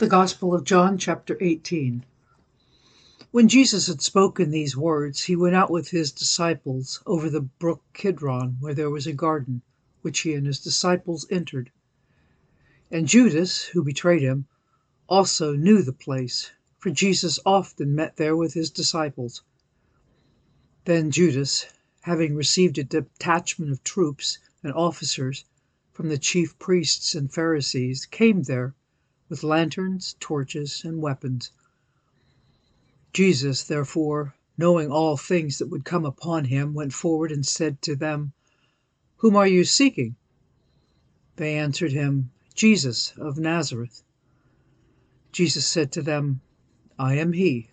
The Gospel of John, chapter 18. When Jesus had spoken these words, he went out with his disciples over the brook Kidron, where there was a garden, which he and his disciples entered. And Judas, who betrayed him, also knew the place, for Jesus often met there with his disciples. Then Judas, having received a detachment of troops and officers from the chief priests and Pharisees, came there with lanterns, torches, and weapons. Jesus, therefore, knowing all things that would come upon him, went forward and said to them, Whom are you seeking? They answered him, Jesus of Nazareth. Jesus said to them, I am he.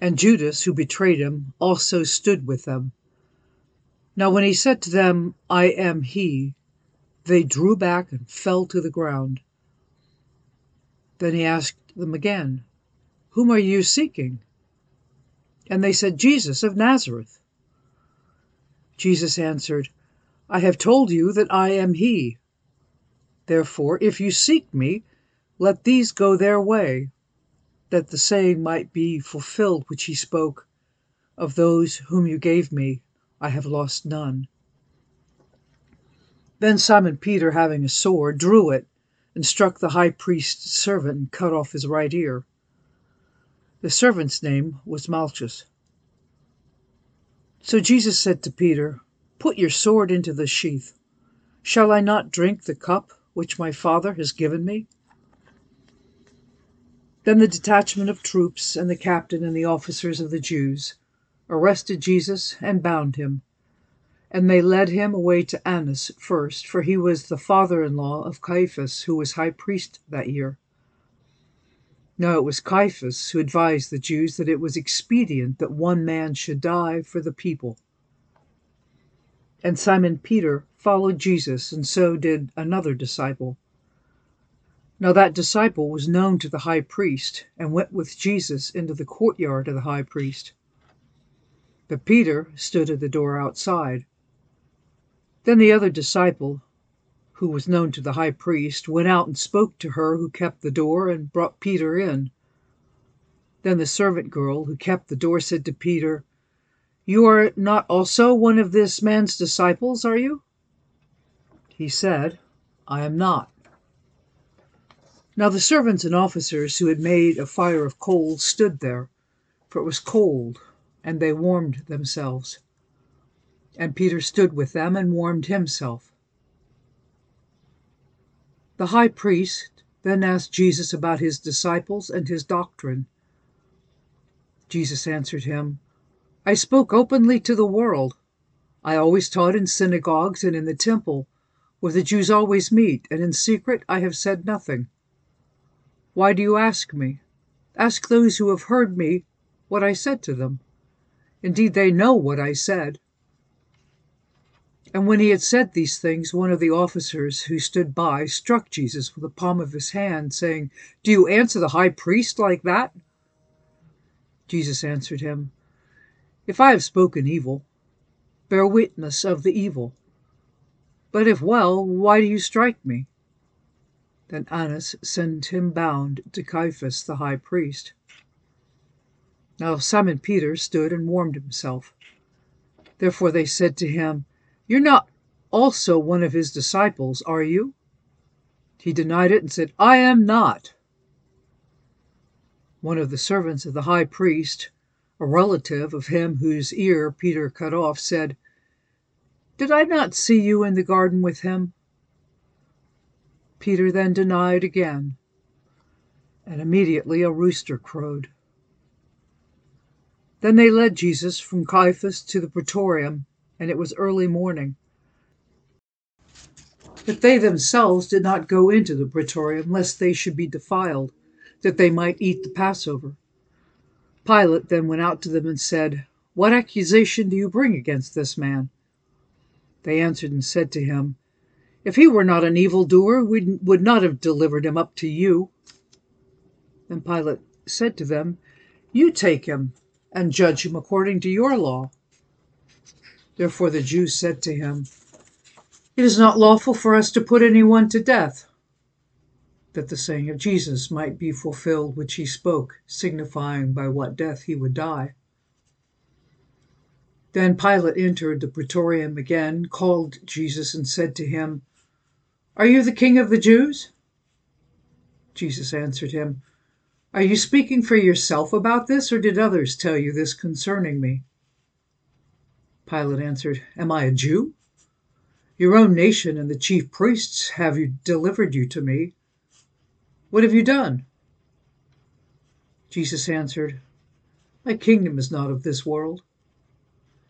And Judas, who betrayed him, also stood with them. Now when he said to them, I am he, they drew back and fell to the ground. Then he asked them again, Whom are you seeking? And they said, Jesus of Nazareth. Jesus answered, I have told you that I am he. Therefore, if you seek me, let these go their way, that the saying might be fulfilled which he spoke, Of those whom you gave me, I have lost none. Then Simon Peter, having a sword, drew it, and struck the high priest's servant, and cut off his right ear. The servant's name was Malchus. So Jesus said to Peter, Put your sword into the sheath. Shall I not drink the cup which my Father has given me? Then the detachment of troops and the captain and the officers of the Jews arrested Jesus and bound him and they led him away to Annas first, for he was the father in law of Caiaphas, who was high priest that year. Now it was Caiaphas who advised the Jews that it was expedient that one man should die for the people. And Simon Peter followed Jesus, and so did another disciple. Now that disciple was known to the high priest, and went with Jesus into the courtyard of the high priest. But Peter stood at the door outside. Then the other disciple, who was known to the high priest, went out and spoke to her who kept the door, and brought Peter in. Then the servant girl who kept the door said to Peter, You are not also one of this man's disciples, are you? He said, I am not. Now the servants and officers who had made a fire of coals stood there, for it was cold, and they warmed themselves. And Peter stood with them and warmed himself. The high priest then asked Jesus about his disciples and his doctrine. Jesus answered him, I spoke openly to the world. I always taught in synagogues and in the temple, where the Jews always meet, and in secret I have said nothing. Why do you ask me? Ask those who have heard me what I said to them. Indeed, they know what I said. And when he had said these things, one of the officers who stood by struck Jesus with the palm of his hand, saying, Do you answer the high priest like that? Jesus answered him, If I have spoken evil, bear witness of the evil. But if well, why do you strike me? Then Annas sent him bound to Caiaphas the high priest. Now Simon Peter stood and warmed himself. Therefore they said to him, you're not also one of his disciples, are you? He denied it and said, I am not. One of the servants of the high priest, a relative of him whose ear Peter cut off, said, Did I not see you in the garden with him? Peter then denied again, and immediately a rooster crowed. Then they led Jesus from Caiaphas to the praetorium and it was early morning. But they themselves did not go into the praetorium, lest they should be defiled, that they might eat the Passover. Pilate then went out to them and said, What accusation do you bring against this man? They answered and said to him, If he were not an evildoer, we would not have delivered him up to you. Then Pilate said to them, You take him and judge him according to your law. Therefore the Jews said to him, It is not lawful for us to put anyone to death. that the saying of Jesus might be fulfilled, which he spoke, signifying by what death he would die. Then Pilate entered the praetorium again, called Jesus, and said to him, Are you the king of the Jews? Jesus answered him, Are you speaking for yourself about this, or did others tell you this concerning me? Pilate answered, Am I a Jew? Your own nation and the chief priests have you delivered you to me. What have you done? Jesus answered, My kingdom is not of this world.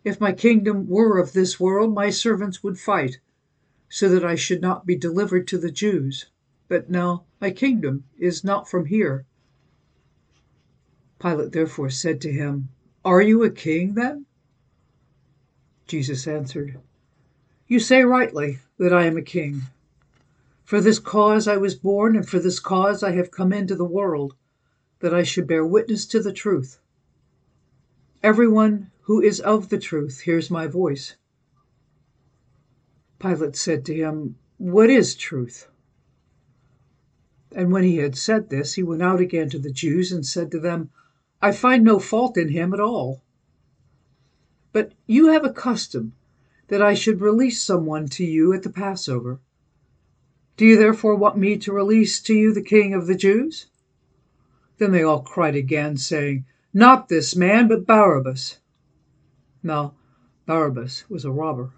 If my kingdom were of this world, my servants would fight, so that I should not be delivered to the Jews. But now my kingdom is not from here. Pilate therefore said to him, Are you a king then? Jesus answered, You say rightly that I am a king. For this cause I was born, and for this cause I have come into the world, that I should bear witness to the truth. Everyone who is of the truth hears my voice. Pilate said to him, What is truth? And when he had said this, he went out again to the Jews and said to them, I find no fault in him at all. But you have a custom that I should release someone to you at the Passover. Do you therefore want me to release to you the king of the Jews? Then they all cried again, saying, Not this man, but Barabbas. Now Barabbas was a robber.